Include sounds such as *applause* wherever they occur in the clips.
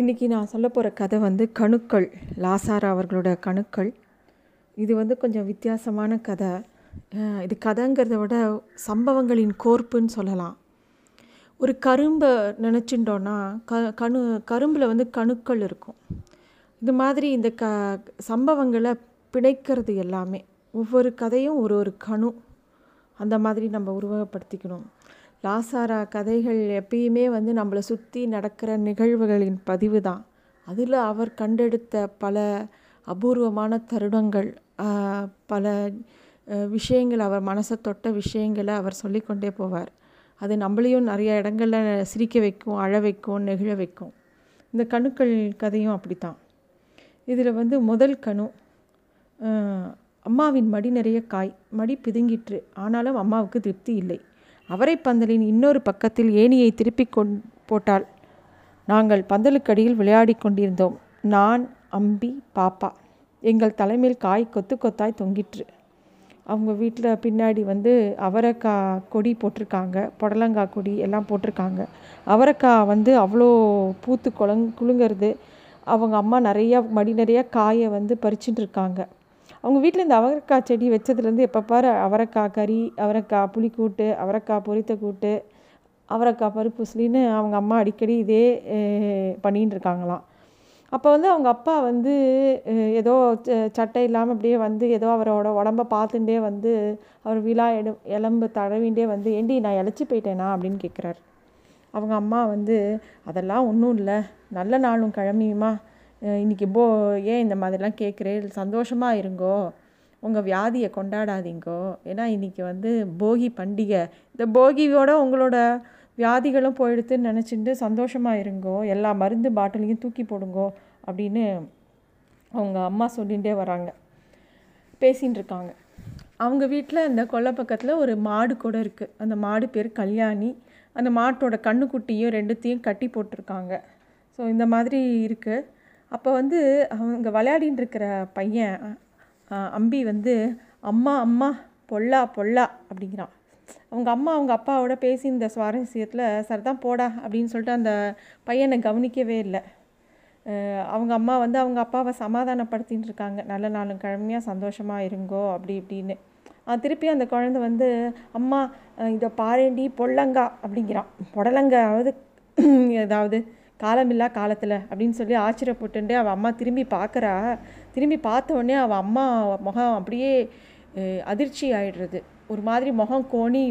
இன்றைக்கி நான் சொல்ல போகிற கதை வந்து கணுக்கள் லாசாரா அவர்களோட கணுக்கள். இது வந்து கொஞ்சம் வித்தியாசமான கதை. இது கதைங்கிறத விட சம்பவங்களின் கோர்ப்புன்னு சொல்லலாம். ஒரு கரும்பை நினச்சிட்டோன்னா க கணு கரும்பில் வந்து கணுக்கள் இருக்கும். இது மாதிரி இந்த க சம்பவங்களை பிணைக்கிறது எல்லாமே. ஒவ்வொரு கதையும் ஒரு ஒரு கணு. அந்த மாதிரி நம்ம உருவகப்படுத்திக்கணும். லாசாரா கதைகள் எப்பயுமே வந்து நம்மளை சுற்றி நடக்கிற நிகழ்வுகளின் பதிவு தான். அதில் அவர் கண்டெடுத்த பல அபூர்வமான தருணங்கள் பல விஷயங்கள் அவர் மனசை தொட்ட விஷயங்களை அவர் சொல்லிக்கொண்டே போவார். அது நம்மளையும் நிறைய இடங்களில் சிரிக்க வைக்கும் அழ வைக்கும் நெகிழ வைக்கும். இந்த கணுக்கள் கதையும் அப்படித்தான். இதில் வந்து முதல் கணு அம்மாவின் மடி நிறைய காய் மடி பிதுங்கிற்று. ஆனாலும் அம்மாவுக்கு திருப்தி இல்லை. அவரை பந்தலின் இன்னொரு பக்கத்தில் ஏணியை திருப்பி கொண் போட்டாள். நாங்கள் பந்தலுக்கடியில் விளையாடி கொண்டிருந்தோம். நான் அம்பி பாப்பா. எங்கள் தலைமையில் காய் கொத்து கொத்தாய் தொங்கிற்று. அவங்க வீட்டில் பின்னாடி வந்து அவரைக்காய் கொடி போட்டிருக்காங்க. புடலங்காய் கொடி எல்லாம் போட்டிருக்காங்க. அவரைக்காய் வந்து அவ்வளோ பூத்து குலங் குலுங்கிறது. அவங்க அம்மா நிறையா மடி நிறையா காயை வந்து பறிச்சுட்டு இருக்காங்க. அவங்க வீட்டில் இந்த அவரைக்காய் செடி வச்சதுலேருந்து எப்போ பாரு அவரைக்காய் கறி அவரைக்காய் புளிக்கூட்டு அவரைக்காய் பொரித்த கூட்டு அவரைக்காய் பருப்பு சிலின்னு அவங்க அம்மா அடிக்கடி இதே பண்ணின்னு இருக்காங்களாம். அப்போ வந்து அவங்க அப்பா வந்து ஏதோ ச- சட்டை இல்லாமல் அப்படியே வந்து ஏதோ அவரோட உடம்ப பார்த்துட்டே வந்து அவர் விழா எடு எலும்பு தடவிண்டே வந்து ஏண்டி நான் இழைச்சி போயிட்டேனா? அப்படின்னு கேட்குறாரு அவங்க அம்மா வந்து அதெல்லாம் ஒன்றும் இல்லை. நல்ல நாளும் கிழமையுமா? இன்றைக்கி போ ஏன் இந்த மாதிரிலாம் கேட்குறேன் சந்தோஷமாக இருங்கோ. உங்கள் வியாதியை கொண்டாடாதீங்கோ. ஏன்னா இன்றைக்கி வந்து போகி பண்டிகை. இந்த போகியோட உங்களோட வியாதிகளும் போயிடுத்துன்னு நினச்சிட்டு சந்தோஷமாக இருங்கோ. எல்லா மருந்து பாட்டிலையும் தூக்கி போடுங்கோ அப்படின்னு அவங்க அம்மா சொல்லிகிட்டே வராங்க. பேசின்னு இருக்காங்க. அவங்க வீட்டில் இந்த கொல்லை பக்கத்தில் ஒரு மாடு கூட இருக்குது அந்த மாடு பேர் கல்யாணி. அந்த மாட்டோட கண்ணுக்குட்டியும் ரெண்டுத்தையும் கட்டி போட்டிருக்காங்க. ஸோ இந்த மாதிரி இருக்குது அப்போ வந்து அவங்க விளையாடின்னு இருக்கிற பையன் அம்பி வந்து அம்மா அம்மா பொல்லா பொல்லா அப்படிங்கிறான். அவங்க அம்மா அவங்க அப்பாவோட பேசி இந்த சுவாரஸ்யத்தில் சரிதான் போடா அப்படின்னு சொல்லிட்டு அந்த பையனை கவனிக்கவே இல்லை. அவங்க அம்மா வந்து அவங்க அப்பாவை சமாதானப்படுத்தின்னு இருக்காங்க. நல்ல நாளும் கிழமையாக சந்தோஷமாக இருங்கோ அப்படி இப்படின்னு. திருப்பி அந்த குழந்தை வந்து அம்மா இதை பாரேண்டி பொல்லங்கா அப்படிங்கிறான். புடலங்காவது ஏதாவது காலமில்லா காலத்தில் அப்படின்னு சொல்லி ஆச்சரியப்பட்டுண்டே அவள் அம்மா திரும்பி பார்க்குறா திரும்பி பார்த்த உடனே அவள் அம்மா முகம் அப்படியே அதிர்ச்சி ஆயிடுறது. ஒரு மாதிரி முகம் கோணி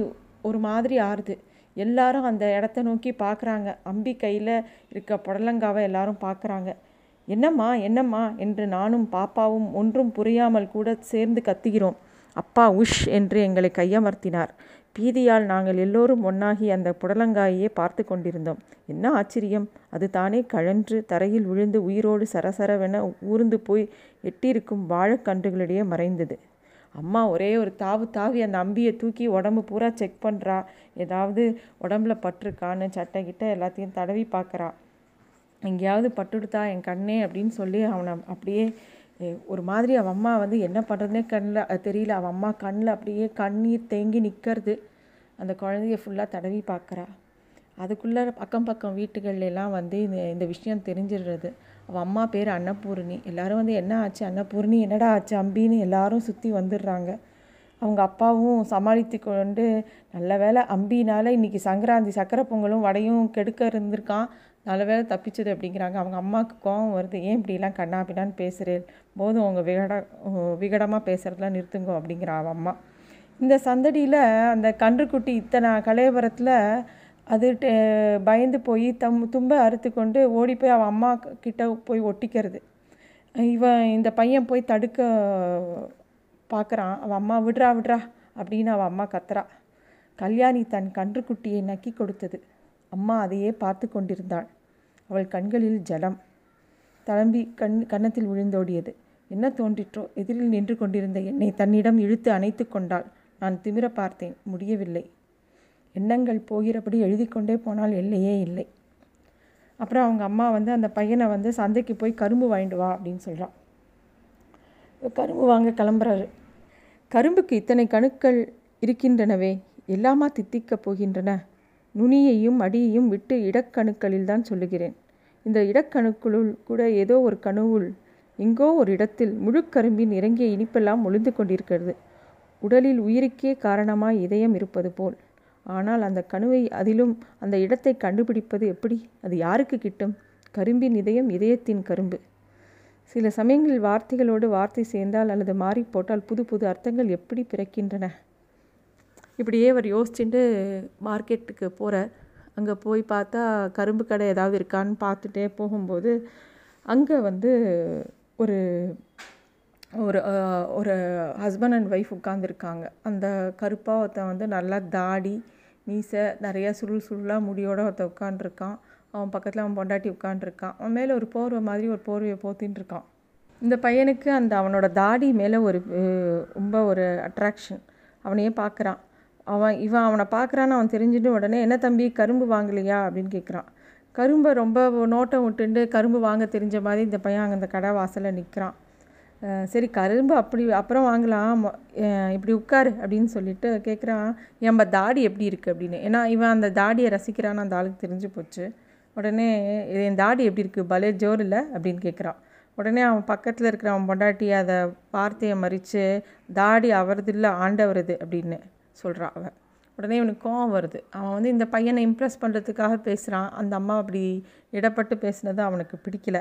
ஒரு மாதிரி ஆறுது. எல்லாரும் அந்த இடத்த நோக்கி பார்க்குறாங்க அம்பி கையில் இருக்க புடலங்காவை எல்லாரும் பார்க்குறாங்க என்னம்மா என்னம்மா? என்று நானும் பாப்பாவும் ஒன்றும் புரியாமல் கூட சேர்ந்து கத்துகிறோம். அப்பா உஷ் என்று எங்களை கையமர்த்தினார். பீதியால் நாங்கள் எல்லோரும் ஒன்னாகி அந்த புடலங்காயையே பார்த்து கொண்டிருந்தோம். என்ன ஆச்சரியம்! அது தானே கழன்று தரையில் விழுந்து உயிரோடு சரசரவென ஊர்ந்து போய் எட்டியிருக்கும் வாழைக்கன்றுகளிடையே மறைந்தது. அம்மா ஒரே ஒரு தாவு தாவி அந்த அம்பியை தூக்கி உடம்பு பூரா செக் பண்ணுறா ஏதாவது உடம்புல பட்டிருக்கான்னு சட்டை கிட்ட எல்லாத்தையும் தடவி பார்க்குறா. எங்கேயாவது பட்டுடுத்தா என் கண்ணே அப்படின்னு சொல்லி அவனை அப்படியே ஒரு மாதிரி அவன் அம்மா வந்து என்ன பண்ணுறதுனே கண்ணில் தெரியல. அவன் அம்மா கண்ணில் அப்படியே கண்ணீர் தேங்கி நிற்கிறது அந்த குழந்தைய ஃபுல்லாக தடவி பார்க்குறா அதுக்குள்ளே அக்கம் பக்கம் வீட்டுகள்லாம் வந்து இந்த இந்த விஷயம் தெரிஞ்சிடுறது. அவன் அம்மா பேர் அன்னபூர்ணி. எல்லாரும் வந்து என்ன ஆச்சு? அன்னபூரணி என்னடா ஆச்சு? அம்பின்னு எல்லாரும் சுற்றி வந்துடுறாங்க. அவங்க அப்பாவும் சமாளித்து கொண்டு நல்ல வேளை அம்பினால் இன்றைக்கி சங்கராந்தி சக்கரை பொங்கலும் வடையும் கெடுக்க இருந்திருக்கான். நல்ல வேலை தப்பிச்சது அப்படிங்கிறாங்க. அவங்க அம்மாவுக்கு கோவம் வருது. ஏன் இப்படிலாம் கண்ணா பின்னான்னு பேசுகிறேன் போதும் அவங்க விகட விகடமாக பேசுகிறதெல்லாம் நிறுத்துங்கோ அப்படிங்கிற அவன் அம்மா. இந்த சந்தடியில் அந்த கன்றுக்குட்டி இத்தனை கலையபுரத்தில் அது பயந்து போய் தம் தும்ப அறுத்து கொண்டு ஓடி போய் அவன் அம்மா கிட்ட போய் ஒட்டிக்கிறது. இவன் இந்த பையன் போய் தடுக்க பார்க்குறான் அவன் அம்மா விட்றா விட்றா அப்படின்னு அவன் அம்மா கத்துறா. கல்யாணி தன் கன்றுக்குட்டியை நக்கி கொடுத்தது. அம்மா அதையே பார்த்து கொண்டிருந்தாள் அவள் கண்களில் ஜலம். தளம்பி கண் கன்னத்தில் விழுந்தோடியது. என்ன தோன்றிற்றோ? எதிரில் நின்று கொண்டிருந்த என்னை தன்னிடம் இழுத்து அணைத்து கொண்டாள். நான் திமிர பார்த்தேன். முடியவில்லை. எண்ணங்கள் போகிறபடி எழுதி கொண்டே போனால் எல்லையே இல்லை. அப்புறம் அவங்க அம்மா வந்து அந்த பையனை வந்து சந்தைக்கு போய் கரும்பு வாங்கிட்டு வா அப்படின்னு சொல்கிறான் கரும்பு வாங்க கிளம்புறாரு. கரும்புக்கு இத்தனை கணுக்கள் இருக்கின்றனவே. எல்லாமா தித்திக்கப் போகின்றன? நுனியையும் அடியையும் விட்டு இடக்கணுக்களில் தான் சொல்லுகிறேன். இந்த இடக்கணுக்களுள் கூட ஏதோ ஒரு கணுவுள் எங்கோ ஒரு இடத்தில் முழுக்கரும்பின் இறங்கிய இனிப்பெல்லாம் ஒளிந்து கொண்டிருக்கிறது. உடலில் உயிருக்கே காரணமாய் இதயம் இருப்பது போல். ஆனால் அந்த கணுவை அதிலும் அந்த இடத்தை கண்டுபிடிப்பது எப்படி? அது யாருக்கு கிட்டும்? கரும்பின் இதயம் இதயத்தின் கரும்பு. சில சமயங்களில் வார்த்தைகளோடு வார்த்தை சேர்ந்தால் அல்லது மாறி போட்டால் புது புது அர்த்தங்கள் எப்படி பிறக்கின்றன? இப்படியே அவர் யோசிச்சுட்டு மார்க்கெட்டுக்கு போகிறார் அங்கே போய் பார்த்தா கரும்பு கடை ஏதாவது இருக்கான்னு பார்த்துட்டே போகும்போது அங்கே வந்து ஒரு ஒரு ஒரு ஹஸ்பண்ட் அண்ட் ஒய்ஃப் உட்காந்துருக்காங்க அந்த கருப்பாக ஒருத்தன் வந்து நல்லா தாடி மீசை நிறையா சுருள் சுருளாக முடியோட ஒருத்தன் உட்காந்துருக்கான் அவன் பக்கத்தில் அவன் பொண்டாட்டி உட்காந்துருக்கான் அவன் மேலே ஒரு போர்வை மாதிரி ஒரு போர்வையை போத்தின்னு இருக்கான். இந்த பையனுக்கு அந்த அவனோட தாடி மேலே ஒரு ரொம்ப ஒரு அட்ராக்ஷன் அவனையே பார்க்குறான். அவன் இவன் அவனை பார்க்குறான்னு அவன் தெரிஞ்சுட்டு உடனே என்ன தம்பி கரும்பு வாங்கலையா? அப்படின்னு கேட்குறான். கரும்பை ரொம்ப நோட்டம் விட்டுண்டு கரும்பு வாங்க தெரிஞ்ச மாதிரி இந்த பையன் அங்கே அந்த கடை வாசலில் நிற்கிறான் சரி கரும்பு அப்படி அப்புறம் வாங்கலாம். இப்படி உட்காரு அப்படின்னு சொல்லிட்டு கேட்குறான். எம்ப தாடி எப்படி இருக்குது அப்படின்னு. ஏன்னா இவன் அந்த தாடியை ரசிக்கிறான்னு அந்த ஆளுக்கு தெரிஞ்சு போச்சு. உடனே என் தாடி எப்படி இருக்குது பலே ஜோர் இல்லை? அப்படின்னு கேட்குறான். உடனே அவன் பக்கத்தில் இருக்கிற அவன் பொண்டாட்டி அதை வார்த்தையை மறித்து தாடி அவரது இல்லை ஆண்டவரது அப்படின்னு. சொல்கிறா அவன் உடனே இவனுக்கு கோவம் வருது. அவன் வந்து இந்த பையனை இம்ப்ரெஸ் பண்ணுறதுக்காக பேசுகிறான் அந்த அம்மா அப்படி இடப்பட்டு பேசினது அவனுக்கு பிடிக்கல.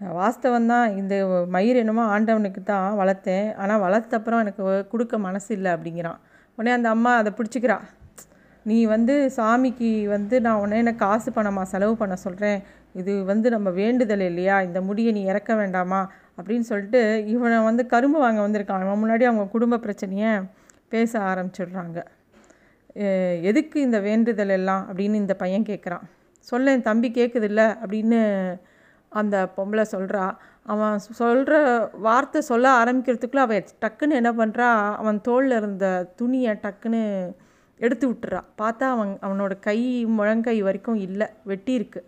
வாஸ்தவம் தான். இந்த மயிர் என்னமோ ஆண்டவனுக்கு தான் வளர்த்தேன். ஆனால் வளர்த்த அப்புறம் எனக்கு கொடுக்க மனசு இல்லை அப்படிங்கிறான். உடனே அந்த அம்மா அதை பிடிச்சிக்கிறா. நீ வந்து சாமிக்கு வந்து நான் உடனே எனக்கு காசு பணமாக செலவு பண்ண சொல்கிறேன் இது வந்து நம்ம வேண்டுதல் இல்லையா? இந்த முடியை நீ இறக்க வேண்டாமா? அப்படின்னு சொல்லிட்டு இவனை வந்து கரும்பு வாங்க வந்திருக்கான். அவன் முன்னாடி அவங்க குடும்ப பிரச்சனையை பேச ஆரம்பிச்சிடுறாங்க. எதுக்கு இந்த வேண்டுதல் எல்லாம்? அப்படின்னு இந்த பையன் கேட்குறான் சொல்ல என் தம்பி கேட்குதில்ல அப்படின்னு அந்த பொம்பளை சொல்கிறா அவன் சொல்கிற வார்த்தை சொல்ல ஆரம்பிக்கிறதுக்குள்ளே அவன் டக்குன்னு என்ன பண்ணுறா அவன் தோளில் இருந்த துணியை டக்குன்னு எடுத்து விட்டுறா. பார்த்தா அவன் அவனோட கை முழங்கை வரைக்கும் இல்லை வெட்டியிருக்கு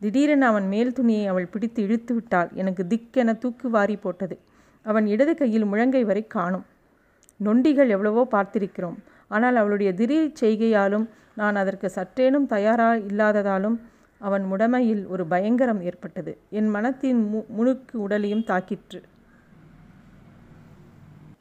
திடீரென அவன் மேல் துணியை அவள் பிடித்து இழுத்து விட்டாள். எனக்கு திக்கென தூக்கு வாரி போட்டது. அவன் இடது கையில் முழங்கை வரை காணும். நொண்டிகள் எவ்வளவோ பார்த்திருக்கிறோம். ஆனால் அவளுடைய திடீர் செய்கையாலும் நான் அதற்கு சற்றேனும் தயாராக இல்லாததாலும் அவன் முடமையில் ஒரு பயங்கரம் ஏற்பட்டது. என் மனத்தின் மு முழுக்கு உடலையும் தாக்கிற்று.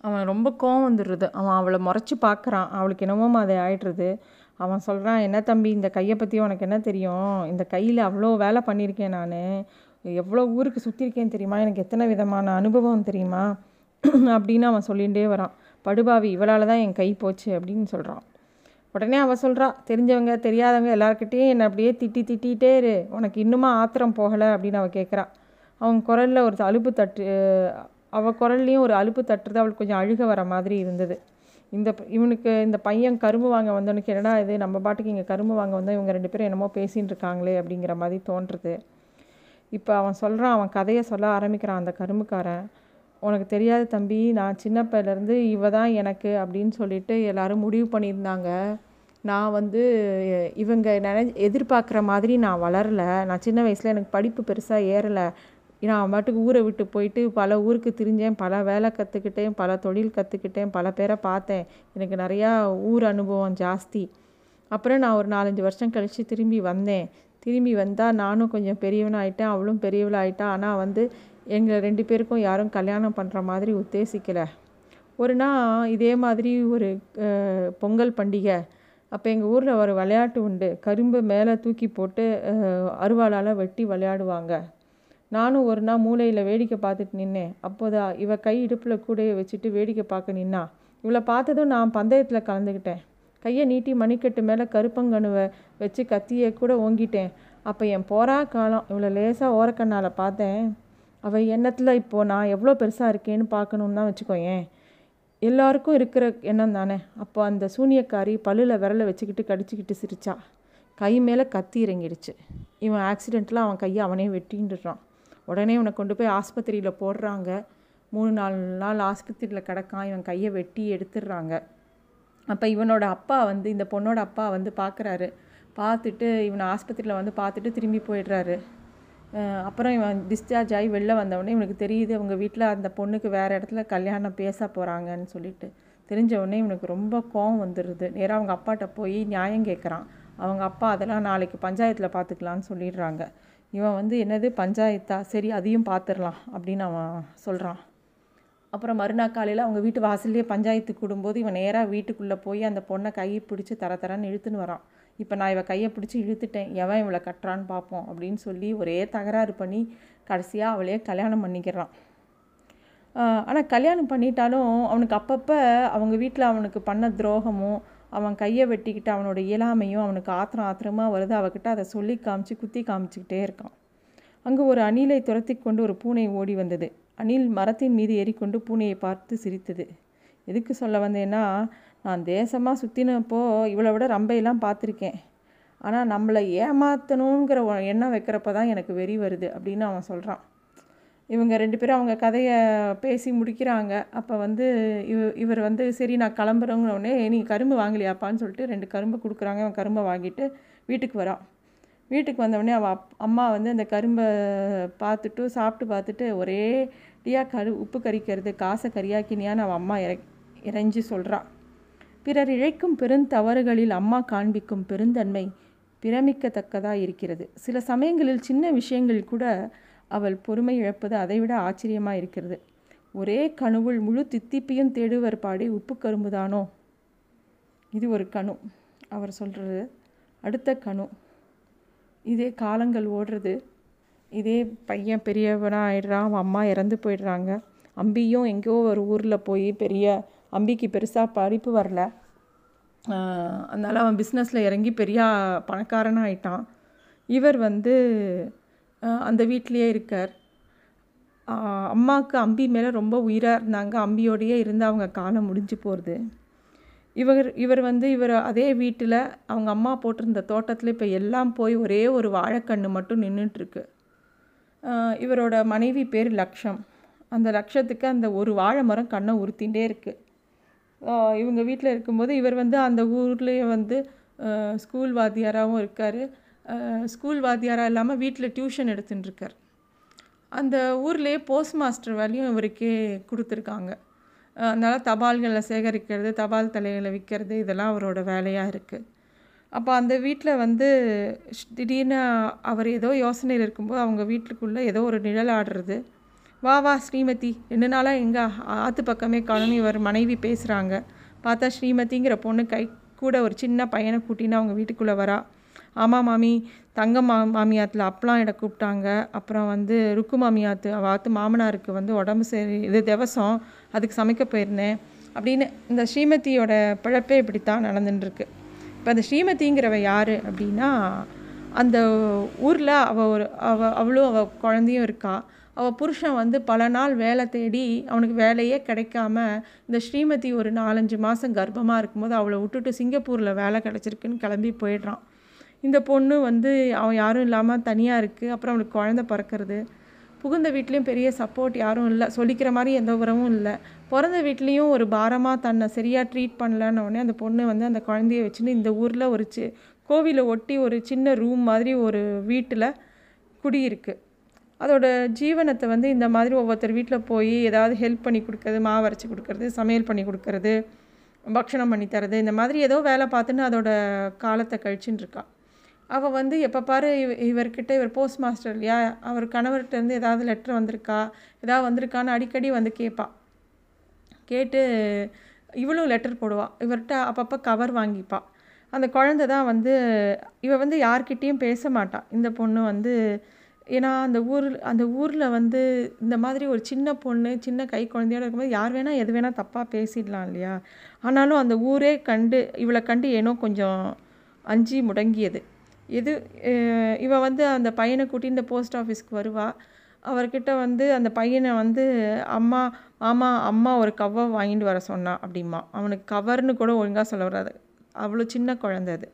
அவன் ரொம்ப கோவம் வந்துடுறது. அவன் அவளை முறைச்சி பார்க்குறான். அவளுக்கு என்னமோ அதை ஆயிடுறது. அவன் சொல்கிறான் என்ன தம்பி இந்த கையை பற்றி உனக்கு என்ன தெரியும்? இந்த கையில் அவ்வளோ வேலை பண்ணியிருக்கேன் நான். எவ்வளோ ஊருக்கு சுற்றிருக்கேன் தெரியுமா? எனக்கு எத்தனை விதமான அனுபவம் தெரியுமா? *clears throat* அப்படின்னு அவன் சொல்லிகிட்டே வரான். படுபாவி இவளால் தான் என் கை போச்சு அப்படின்னு சொல்கிறான் உடனே அவள் சொல்கிறா தெரிஞ்சவங்க தெரியாதவங்க எல்லாருக்கிட்டேயும் என்னை அப்படியே திட்டி திட்டிகிட்டே இரு. உனக்கு இன்னுமா ஆத்திரம் போகலை அப்படின்னு அவள் கேட்குறா அவங்க குரலில் ஒரு அலுப்பு தட்டு அவள் குரல்லையும் ஒரு அலுப்பு தட்டுறது அவளுக்கு கொஞ்சம் அழுக வர மாதிரி இருந்தது. இந்த இவனுக்கு இந்த பையன் கரும்பு வாங்க வந்தவனுக்கு என்னடா இது? நம்ம பாட்டுக்கு இங்கே கரும்பு வாங்க வந்தால் இவங்க ரெண்டு பேரும் என்னமோ பேசின்னு இருக்காங்களே அப்படிங்கிற மாதிரி தோன்றுறது இப்போ அவன் சொல்கிறான் அவன் கதையை சொல்ல ஆரம்பிக்கிறான் அந்த கரும்புக்காரன். உனக்கு தெரியாது தம்பி நான் சின்னப்பையிலேருந்து இவ தான் எனக்கு அப்படின்னு சொல்லிட்டு எல்லோரும் முடிவு பண்ணியிருந்தாங்க. நான் வந்து இவங்க நினை எதிர்பார்க்குற மாதிரி நான் வளரலை. நான் சின்ன வயசில் எனக்கு படிப்பு பெருசாக ஏறலை. நான் பாட்டுக்கு ஊரை விட்டு போயிட்டு பல ஊருக்கு திரிஞ்சேன் பல வேலை கற்றுக்கிட்டேன் பல தொழில் கற்றுக்கிட்டேன் பல பேரை பார்த்தேன். எனக்கு நிறையா ஊர் அனுபவம் ஜாஸ்தி. அப்புறம் நான் ஒரு நாலஞ்சு வருஷம் கழித்து திரும்பி வந்தேன். திரும்பி வந்தால் நானும் கொஞ்சம் பெரியவனாகிட்டேன் அவளும் பெரியவளாயிட்டா. ஆனால் வந்து எங்கள் ரெண்டு பேருக்கும் யாரும் கல்யாணம் பண்ணுற மாதிரி உத்தேசிக்கலை. ஒரு நாள் இதே மாதிரி ஒரு பொங்கல் பண்டிகை. அப்போ எங்கள் ஊரில் ஒரு விளையாட்டு உண்டு. கரும்பு மேலே தூக்கி போட்டு அருவாளால் வெட்டி விளையாடுவாங்க. நானும் ஒரு நாள் மூளையில் வேடிக்கை பார்த்துட்டு நின்னேன். அப்போதா இவ கை இடுப்பில் கூடையை வச்சுட்டு வேடிக்கை பார்க்க நின்னா. இவளை பார்த்ததும் நான் பந்தயத்தில் கலந்துக்கிட்டேன் கையை நீட்டி மணிக்கட்டு மேலே கருப்பங்கணுவை வச்சு கத்தியை கூட ஓங்கிட்டேன். அப்போ என் போரா காலம் இவ்வளோ லேசாக ஓரக்கண்ணால் பார்த்தேன். அவள் எண்ணத்தில் இப்போது நான் எவ்வளோ பெருசாக இருக்கேன்னு பார்க்கணுன்னு தான் வச்சுக்கோயேன். எல்லாருக்கும் இருக்கிற எண்ணம் தானே. அப்போ அந்த சூனியக்காரி பல்லில் விரலை வச்சுக்கிட்டு கடிச்சிக்கிட்டு சிரிச்சா. கை மேலே கத்தி இறங்கிடுச்சு. இவன் ஆக்சிடெண்ட்டில் அவன் கையை அவனே வெட்டின்றான் உடனே இவனை கொண்டு போய் ஆஸ்பத்திரியில் போடுறாங்க. மூணு நாலு நாள் ஆஸ்பத்திரியில் கிடக்கான். இவன் கையை வெட்டி எடுத்துடுறாங்க. அப்போ இவனோட அப்பா வந்து இந்த பொண்ணோட அப்பா வந்து பார்க்குறாரு. பார்த்துட்டு இவனை ஆஸ்பத்திரியில் வந்து பார்த்துட்டு திரும்பி போயிடுறாரு. அப்புறம் இவன் டிஸ்சார்ஜ் ஆகி வெளில வந்தவொடனே இவனுக்கு தெரியுது அவங்க வீட்டில் அந்த பொண்ணுக்கு வேறு இடத்துல கல்யாணம் பேச போகிறாங்கன்னு சொல்லிட்டு. தெரிஞ்ச உடனே இவனுக்கு ரொம்ப கோவம் வந்துடுது நேராக அவங்க அப்பாட்ட போய் நியாயம் கேட்குறான் அவங்க அப்பா அதெல்லாம் நாளைக்கு பஞ்சாயத்தில் பார்த்துக்கலான்னு சொல்லிடுறாங்க. இவன் வந்து என்னது? பஞ்சாயத்தா? சரி அதையும் பார்த்துடலாம் அப்படின்னு அவன் சொல்கிறான் அப்புறம் மறுநாள் காலையில் அவங்க வீட்டு வாசல்லே பஞ்சாயத்து கூடும்போது இவன் நேராக வீட்டுக்குள்ளே போய் அந்த பொண்ணை கையை பிடிச்சி தர தரன்னு இழுத்துன்னு வரான். இப்போ நான் இவள் கையை பிடிச்சி இழுத்துட்டேன். எவன் இவளை கட்டுறான்னு பார்ப்போம் அப்படின்னு சொல்லி ஒரே தகராறு பண்ணி கடைசியாக அவளையே கல்யாணம் பண்ணிக்கிறான். ஆனால் கல்யாணம் பண்ணிட்டாலும் அவனுக்கு அப்பப்போ அவங்க வீட்டில் அவனுக்கு பண்ண துரோகமும் அவன் கையை வெட்டிக்கிட்டு அவனோட இயலாமையும் அவனுக்கு ஆத்திரம் ஆத்திரமாக வருது. அவகிட்ட அதை சொல்லி காமிச்சு குத்தி காமிச்சிக்கிட்டே இருக்கான். அங்கே ஒரு அணிலை துரத்தி கொண்டு ஒரு பூனை ஓடி வந்தது. அணில் மரத்தின் மீது ஏறிக்கொண்டு பூனையை பார்த்து சிரித்தது. எதுக்கு சொல்ல வந்தேன்னா நான் தேசமாக சுற்றினப்போ இவளை விட ரம்பையெல்லாம் பார்த்துருக்கேன். ஆனால் நம்மளை ஏமாற்றணுங்கிற எண்ணம் வைக்கிறப்ப தான் எனக்கு வெறி வருது அப்படின்னு அவன் சொல்கிறான் இவங்க ரெண்டு பேரும் அவங்க கதையை பேசி முடிக்கிறாங்க. அப்போ வந்து இவ இவர் வந்து சரி நான் கிளம்புறோங்கிறவுடனே நீ கரும்பு வாங்கலையாப்பான்னு சொல்லிட்டு ரெண்டு கரும்பு கொடுக்குறாங்க. அவன் கரும்பை வாங்கிட்டு வீட்டுக்கு வரான். வீட்டுக்கு வந்தவொடனே அவள் அப் அம்மா வந்து அந்த கரும்பை பார்த்துட்டு சாப்பிட்டு பார்த்துட்டு ஒரே டீயாக கரு உப்பு கறிக்கிறது காசை கறியாக்கினியான்னு அவள் அம்மா இற இறைஞ்சி சொல்கிறான் பிறர் இழைக்கும் பெருந்தவறுகளில் அம்மா காண்பிக்கும் பெருந்தன்மை பிரமிக்கத்தக்கதாக இருக்கிறது சில சமயங்களில் சின்ன விஷயங்கள் கூட அவள் பொறுமை இழப்பது அதைவிட ஆச்சரியமாக இருக்கிறது ஒரே கணுவுள் முழு தித்திப்பையும் தேடுவர் பாடி உப்பு கரும்புதானோ? இது ஒரு கணு. அவர் சொல்கிறது அடுத்த கணு. இதே காலங்கள் ஓடுறது. இதே பையன் பெரியவனாக ஆயிடுறான் அவன் அம்மா இறந்து போயிடுறாங்க. அம்பியும் எங்கேயோ ஒரு ஊரில் போய் பெரிய அம்பிக்கு பெருசாக படிப்பு வரல. அதனால் அவன் பிஸ்னஸில் இறங்கி பெரிய பணக்காரனாக ஆயிட்டான். இவர் வந்து அந்த வீட்லேயே இருக்கார். அம்மாவுக்கு அம்பி மேலே ரொம்ப உயிராக இருந்தாங்க. அம்பியோடையே இருந்து அவங்க காலம் முடிஞ்சு போகிறது இவர் இவர் வந்து இவர் அதே வீட்டில் அவங்க அம்மா போட்டிருந்த தோட்டத்தில் இப்போ எல்லாம் போய் ஒரே ஒரு வாழைக்கன்று மட்டும் நின்றுட்டுருக்கு இவரோட மனைவி பேர் லக்ஷம். அந்த லக்ஷத்துக்கு அந்த ஒரு வாழை மரம் கண்ணை உறுத்திகிட்டே இருக்குது இவங்க வீட்டில் இருக்கும்போது இவர் வந்து அந்த ஊர்லேயே வந்து ஸ்கூல் வாத்தியாராகவும் இருக்கார். ஸ்கூல் வாத்தியாராக இல்லாமல் வீட்டில் டியூஷன் எடுத்துட்டுருக்கார் அந்த ஊர்லேயே போஸ்ட் மாஸ்டர் வேலையும் இவருக்கே கொடுத்துருக்காங்க. அதனால் தபால்களை சேகரிக்கிறது தபால் தலைகளை விற்கிறது இதெல்லாம் அவரோட வேலையாக இருக்குது அப்போ அந்த வீட்டில் வந்து திடீர்னு அவர் ஏதோ யோசனையில் இருக்கும்போது அவங்க வீட்டுக்குள்ளே ஏதோ ஒரு நிழல் ஆடுறது. வா வா ஸ்ரீமதி. ரெண்டு நாளாக எங்கள் ஆற்று பக்கமே காணும் இவர் மனைவி பேசுகிறாங்க பார்த்தா ஸ்ரீமதிங்கிற பொண்ணு கை கூட ஒரு சின்ன பையனை கூட்டின்னு அவங்க வீட்டுக்குள்ளே வரா. ஆமாம் மாமி. தங்க மா மாமியாத்தில் அப்பெல்லாம் இட கூப்பிட்டாங்க. அப்புறம் வந்து ருக்கு மாமியாத்து வாத்து மாமனாருக்கு வந்து உடம்பு சரி இது திவசம் அதுக்கு சமைக்க போயிருந்தேன். அப்படின்னு இந்த ஸ்ரீமதியோட பிழப்பே இப்படித்தான் நடந்துட்டுருக்கு. இப்போ அந்த ஸ்ரீமதிங்கிறவ யார் அப்படின்னா அந்த ஊரில் அவள் ஒரு அவள் அவளும் அவள் குழந்தையும் இருக்கா. அவள் புருஷன் வந்து பல நாள் வேலை தேடி அவனுக்கு வேலையே கிடைக்காம இந்த ஸ்ரீமதி ஒரு நாலஞ்சு மாதம் கர்ப்பமாக இருக்கும்போது அவளை விட்டுட்டு சிங்கப்பூரில் வேலை கிடச்சிருக்குன்னு கிளம்பி போயிடுறான். இந்த பொண்ணு வந்து அவன் யாரும் இல்லாமல் தனியாக இருக்குது அப்புறம் அவனுக்கு குழந்த பிறக்கிறது. புகுந்த வீட்லேயும் பெரிய சப்போர்ட் யாரும் இல்லை. சொல்லிக்கிற மாதிரி எந்த உறவும் இல்லை. பிறந்த வீட்லேயும் ஒரு பாரமாக தன்னை சரியாக ட்ரீட் பண்ணலன்னொடனே அந்த பொண்ணு வந்து அந்த குழந்தைய வச்சுன்னு இந்த ஊரில் ஒரு சி கோவிலை ஒட்டி ஒரு சின்ன ரூம் மாதிரி ஒரு வீட்டில் குடியிருக்கு. அதோட ஜீவனத்தை வந்து இந்த மாதிரி ஒவ்வொருத்தர் வீட்டில் போய் ஏதாவது ஹெல்ப் பண்ணி கொடுக்கறது மாவு அரைச்சி கொடுக்கறது சமையல் பண்ணி கொடுக்கறது பக்ஷணம் பண்ணி தரது இந்த மாதிரி ஏதோ வேலை பார்த்துன்னு அதோட காலத்தை கழிச்சுன்னு அவள் வந்து எப்போ பாரு இவ இவர்கிட்ட இவர் போஸ்ட் மாஸ்டர் இல்லையா அவர் கணவர்கிட்டருந்து ஏதாவது லெட்ரு வந்திருக்கா ஏதாவது வந்திருக்கான்னு அடிக்கடி வந்து கேட்பாள் கேட்டு இவளும் லெட்டர் போடுவாள் இவர்கிட்ட அப்பப்போ கவர் வாங்கிப்பாள் அந்த குழந்த தான் வந்து இவள் வந்து யார்கிட்டேயும் பேச மாட்டாள் இந்த பொண்ணு வந்து ஏன்னா அந்த ஊர் அந்த ஊரில் வந்து இந்த மாதிரி ஒரு சின்ன பொண்ணு சின்ன கை குழந்தையோட இருக்கும்போது யார் வேணால் எது வேணால் தப்பாக பேசிடலாம் இல்லையா? ஆனாலும் அந்த ஊரே கண்டு இவளை கண்டு ஏனோ கொஞ்சம் அஞ்சி முடங்கியது. எது இவள் வந்து அந்த பையனை கூட்டி இந்த போஸ்ட் ஆஃபீஸ்க்கு வருவாள் அவர்கிட்ட வந்து அந்த பையனை வந்து அம்மா மாமா அம்மா ஒரு கவர் வாங்கிட்டு வர சொன்னான் அப்படிமா அவனுக்கு கவர்னு கூட ஒழுங்காக சொல்ல வராது. அவ்வளோ சின்ன குழந்தை அது.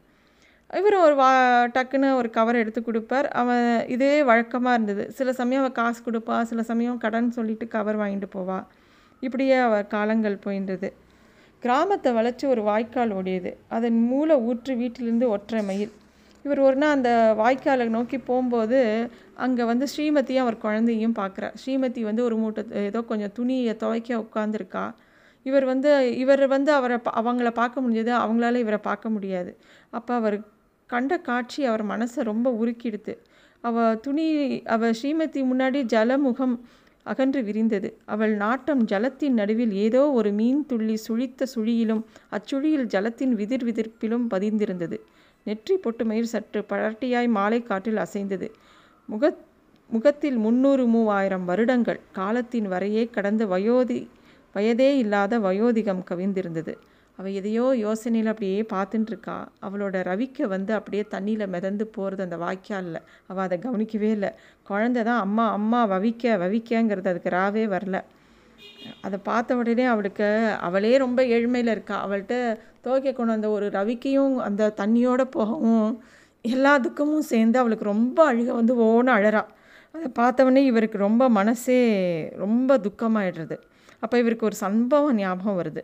இவர் ஒரு வா டக்குன்னு ஒரு கவர் எடுத்து கொடுப்பார். அவன் இதே வழக்கமாக இருந்தது. சில சமயம் அவள் காசு கொடுப்பா சில சமயம் கடன் சொல்லிட்டு கவர் வாங்கிட்டு போவா. இப்படியே அவர் காலங்கள் போயின்றது. கிராமத்தை வளைச்சி ஒரு வாய்க்கால் ஓடியது. அதன் மூளை ஊற்று வீட்டிலிருந்து ஒற்றை மயில். இவர் ஒரு நாள் அந்த வாய்க்காலை நோக்கி போகும்போது அங்கே வந்து ஸ்ரீமதியும் அவர் குழந்தையும் பார்க்குறார் ஸ்ரீமதி வந்து ஒரு மூட்டை ஏதோ கொஞ்சம் துணியை துவைக்க உட்காந்துருக்கா இவர் வந்து இவர் வந்து அவரை அவங்கள பார்க்க முடிஞ்சது. அவங்களால இவரை பார்க்க முடியாது. அப்போ அவர் கண்ட காட்சி அவர் மனசை ரொம்ப உருக்கிடுது. அவ துணி அவ ஸ்ரீமதி முன்னாடி ஜலமுகம் அகன்று விரிந்தது. அவள் நாட்டம் ஜலத்தின் நடுவில் ஏதோ ஒரு மீன் துள்ளி சுழித்த சுழியிலும் அச்சுழியில் ஜலத்தின் விதிர் விதிர்ப்பிலும் பதிந்திருந்தது. நெற்றி பொட்டுமயிர் சற்று பழட்டியாய் மாலை காற்றில் அசைந்தது. முக முகத்தில் முன்னூறு மூவாயிரம் வருடங்கள் காலத்தின் வரையே கடந்த வயோதி வயதே இல்லாத வயோதிகம் கவிந்திருந்தது. அவள் எதையோ யோசனையில் அப்படியே பார்த்துட்டுருக்கா அவளோட ரவிக்கை வந்து அப்படியே தண்ணியில் மிதந்து போகிறது அந்த வாய்க்காலில். அவள் அதை கவனிக்கவே இல்லை. குழந்த தான் அம்மா அம்மா வவிக்க வவிக்கங்கிறது அதுக்கு ராவே வரல. அதை பார்த்த உடனே அவளுக்கு அவளே ரொம்ப ஏழ்மையில் இருக்கா. அவள்கிட்ட துவைக்க கொண்டு வந்த ஒரு ரவிக்கையும் அந்த தண்ணியோடு போகவும் எல்லா துக்கமும் சேர்ந்து அவளுக்கு ரொம்ப அழுக வந்து ஓன அழறா. அதை பார்த்தவொடனே இவருக்கு ரொம்ப மனசே ரொம்ப துக்கமாயிடுறது. அப்போ இவருக்கு ஒரு சம்பவம் ஞாபகம் வருது.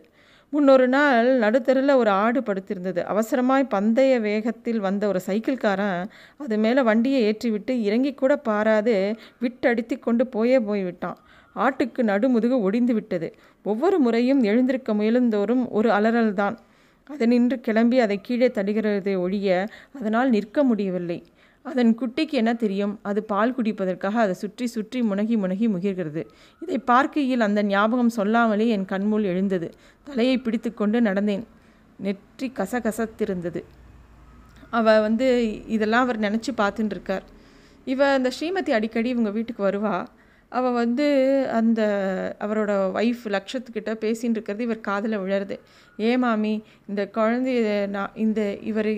முன்னொரு நாள் நடுத்தரில் ஒரு ஆடு படுத்திருந்தது. அவசரமாய் பந்தய வேகத்தில் வந்த ஒரு சைக்கிள்காரன் அது மேலே வண்டியை ஏற்றிவிட்டு இறங்கி கூட பாராது விட்டடித்து கொண்டு போயே போய்விட்டான். ஆட்டுக்கு நடுமுதுகு ஒடிந்து விட்டது. ஒவ்வொரு முறையும் எழுந்திருக்க முயலுந்தோறும் ஒரு அலறல் தான் அது நின்று கிளம்பி அதை கீழே தடுகிறதை ஒழிய அதனால் நிற்க முடியவில்லை. அதன் குட்டிக்கு என்ன தெரியும்? அது பால் குடிப்பதற்காக அதை சுற்றி சுற்றி முனகி முனகி முகிர்கிறது. இதை பார்க்கையில் அந்த ஞாபகம் சொல்லாமலே என் கண்முள் எழுந்தது. தலையை பிடித்து கொண்டு நடந்தேன். நெற்றி கசகசத்திருந்தது. அவ வந்து இதெல்லாம் அவர் நினச்சி பார்த்துட்டு இருக்கார் இவ அந்த ஸ்ரீமதி அடிக்கடி இவங்க வீட்டுக்கு வருவா. அவள் வந்து அந்த அவரோட ஒய்ஃப் லக்ஷத்துக்கிட்ட பேசின்னு இருக்கிறது இவர் காதில் விழருது ஏ மாமி இந்த குழந்தைய நான் இந்த இவர்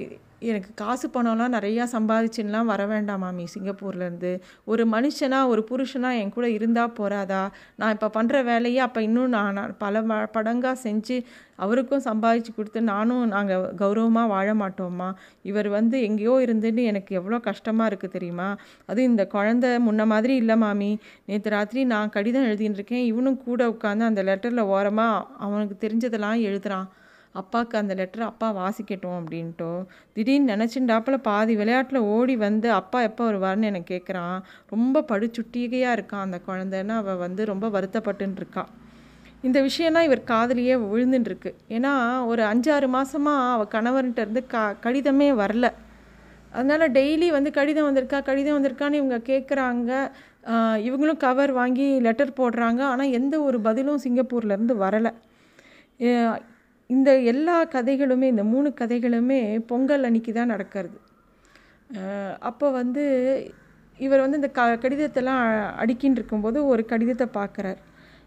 எனக்கு காசு பணம்லாம் நிறையா சம்பாதிச்சுலாம் வர வேண்டாம் மாமி. சிங்கப்பூர்லேருந்து. ஒரு மனுஷனாக ஒரு புருஷனாக என் கூட இருந்தால் போகிறாதா நான் இப்போ பண்ணுற வேலையை அப்போ இன்னும் நான் பல படங்காக செஞ்சு அவருக்கும் சம்பாதிச்சு கொடுத்து நானும் நாங்கள் கௌரவமாக வாழ மாட்டோம்மா. இவர் வந்து எங்கேயோ இருந்துன்னு எனக்கு எவ்வளோ கஷ்டமாக இருக்குது தெரியுமா? அதுவும் இந்த குழந்த முன்ன மாதிரி இல்லை மாமி. நேற்று ராத்திரி நான் கடிதம் எழுதின்னு இருக்கேன். இவனும் கூட உட்காந்து அந்த லெட்டரில் ஓரமாக அவனுக்கு தெரிஞ்சதெல்லாம் எழுதுகிறான் அப்பாவுக்கு அந்த லெட்டரை அப்பா வாசிக்கட்டும் அப்படின்ட்டோ. திடீர்னு நினச்சிண்டாப்பில் பாதி விளையாட்டில் ஓடி வந்து அப்பா எப்போ வருவார்னு எனக்கு கேட்குறான் ரொம்ப படுச்சுட்டிகையாக இருக்கான் அந்த குழந்தைன்னு அவள் வந்து ரொம்ப வருத்தப்பட்டுருக்கா இந்த விஷயம்லாம் இவர் காதலியே விழுந்துட்டுருக்கு ஏன்னா ஒரு அஞ்சாறு மாதமாக அவள் கணவர்கிட்ட இருந்து க கடிதமே வரல. அதனால் டெய்லி வந்து கடிதம் வந்திருக்கா கடிதம் வந்திருக்கான்னு இவங்க கேட்குறாங்க இவங்களும் கவர் வாங்கி லெட்டர் போடுறாங்க. ஆனால் எந்த ஒரு பதிலும் சிங்கப்பூர்லேருந்து வரலை. இந்த எல்லா கதைகளுமே இந்த மூணு கதைகளுமே பொங்கல் அன்னைக்கு தான் நடக்கிறது. அப்போ வந்து இவர் வந்து இந்த க கடிதத்தெல்லாம் அடிக்கின்னு இருக்கும்போது ஒரு கடிதத்தை பார்க்குறார்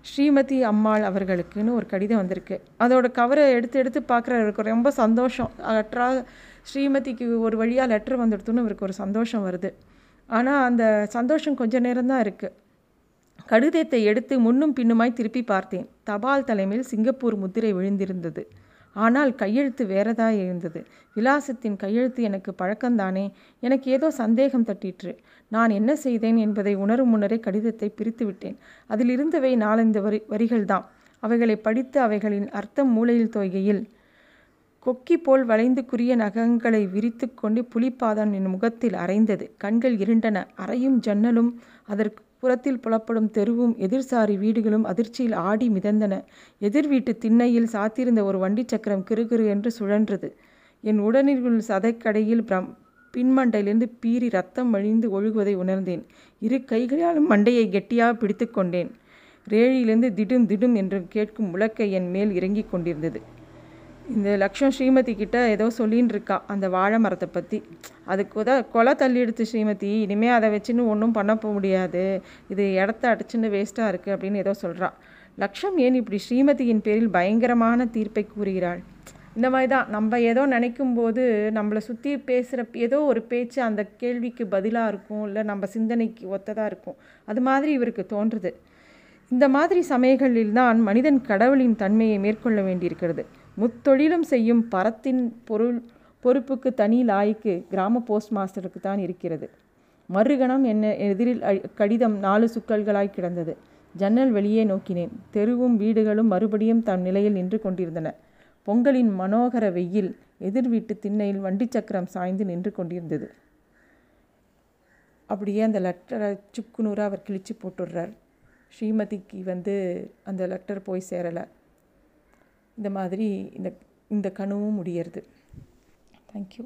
ஸ்ரீமதி அம்மாள் அவர்களுக்குன்னு ஒரு கடிதம் வந்திருக்கு. அதோட கவரை எடுத்து எடுத்து பார்க்குறவருக்கு ரொம்ப சந்தோஷம். லெட்டரா ஸ்ரீமதிக்கு ஒரு வழியாக லெட்டர் வந்துடுத்துன்னு இவருக்கு ஒரு சந்தோஷம் வருது. ஆனால் அந்த சந்தோஷம் கொஞ்ச நேரம் தான் இருக்குது கடிதத்தை எடுத்து முன்னும் பின்னுமாய் திருப்பி பார்த்தேன். தபால் தலைமையில் சிங்கப்பூர் முத்திரை விழுந்திருந்தது. ஆனால் கையெழுத்து வேறதாய் இருந்தது விலாசத்தின் கையெழுத்து எனக்கு பழக்கம்தானே? எனக்கு ஏதோ சந்தேகம் தட்டிற்று. நான் என்ன செய்தேன் என்பதை உணரும் முன்னரே கடிதத்தை பிரித்து விட்டேன் அதில் இருந்தவை நாலந்து வரி வரிகள்தான் அவைகளை படித்து அவைகளின் அர்த்தம் மூளையில் தோய்கையில் கொக்கி போல் வளைந்து குறிய நகங்களை விரித்து கொண்டு புலிப்பாதன் என் முகத்தில் அரைந்தது. கண்கள் இருண்டன. அறையும் ஜன்னலும் அதற்கு புறத்தில் புலப்படும் தெருவும் எதிர்சாரி வீடுகளும் அதிர்ச்சியில் ஆடி மிதந்தன. எதிர் வீட்டு திண்ணையில் சாத்தியிருந்த ஒரு வண்டி சக்கரம் கிருகிரு என்று சுழன்றது. என் உடனிற்குள் சதைக்கடையில் பிரம் பின்மண்டையிலிருந்து பீறி ரத்தம் வழிந்து ஒழுகுவதை உணர்ந்தேன். இரு கைகளாலும் மண்டையை கெட்டியாக பிடித்து கொண்டேன். ரேழியிலிருந்து திடும் திடும் என்று கேட்கும் உலக்கை என் மேல் இறங்கிக் கொண்டிருந்தது. இந்த லக்ஷம் ஸ்ரீமதி கிட்ட ஏதோ சொல்லின்னு இருக்கா அந்த வாழை மரத்தை பற்றி அதுக்கு உத கொலை தள்ளி எடுத்து ஸ்ரீமதி இனிமேல் அதை வச்சுன்னு ஒன்றும் பண்ண போக முடியாது. இது இடத்த அடிச்சுன்னு வேஸ்ட்டாக இருக்குது அப்படின்னு ஏதோ சொல்கிறா லக்ஷம் ஏன் இப்படி ஸ்ரீமதியின் பேரில் பயங்கரமான தீர்ப்பை கூறுகிறாள்? இந்த மாதிரி தான் நம்ம ஏதோ நினைக்கும் போது நம்மளை சுற்றி பேசுகிற ஏதோ ஒரு பேச்சு அந்த கேள்விக்கு பதிலாக இருக்கும் இல்லை நம்ம சிந்தனைக்கு ஒத்ததாக இருக்கும். அது மாதிரி இவருக்கு தோன்றுது. இந்த மாதிரி சமயங்களில் தான் மனிதன் கடவுளின் தன்மையை மேற்கொள்ள வேண்டியிருக்கிறது. முத்தொழிலும் செய்யும் பரத்தின் பொருள் பொறுப்புக்கு தனி லாய்க்கு கிராம போஸ்ட் மாஸ்டருக்கு தான் இருக்கிறது. மறுகணம் என்ன எதிரில் கடிதம் நாலு சுக்கல்களாய் கிடந்தது. ஜன்னல் வெளியே நோக்கினேன். தெருவும் வீடுகளும் மறுபடியும் தம் நிலையில் நின்று கொண்டிருந்தன. பொங்கலின் மனோகர வெயில் எதிர் வீட்டு திண்ணையில் வண்டி சக்கரம் சாய்ந்து நின்று கொண்டிருந்தது. அப்படியே அந்த லெட்டரை சுக்குநூறாக அவர் கிழிச்சு போட்டுடுறார். ஸ்ரீமதிக்கு வந்து அந்த லெட்டர் போய் சேரலை. இந்த மாதிரி இந்த இந்த கனவும் முடியறது. தேங்க்யூ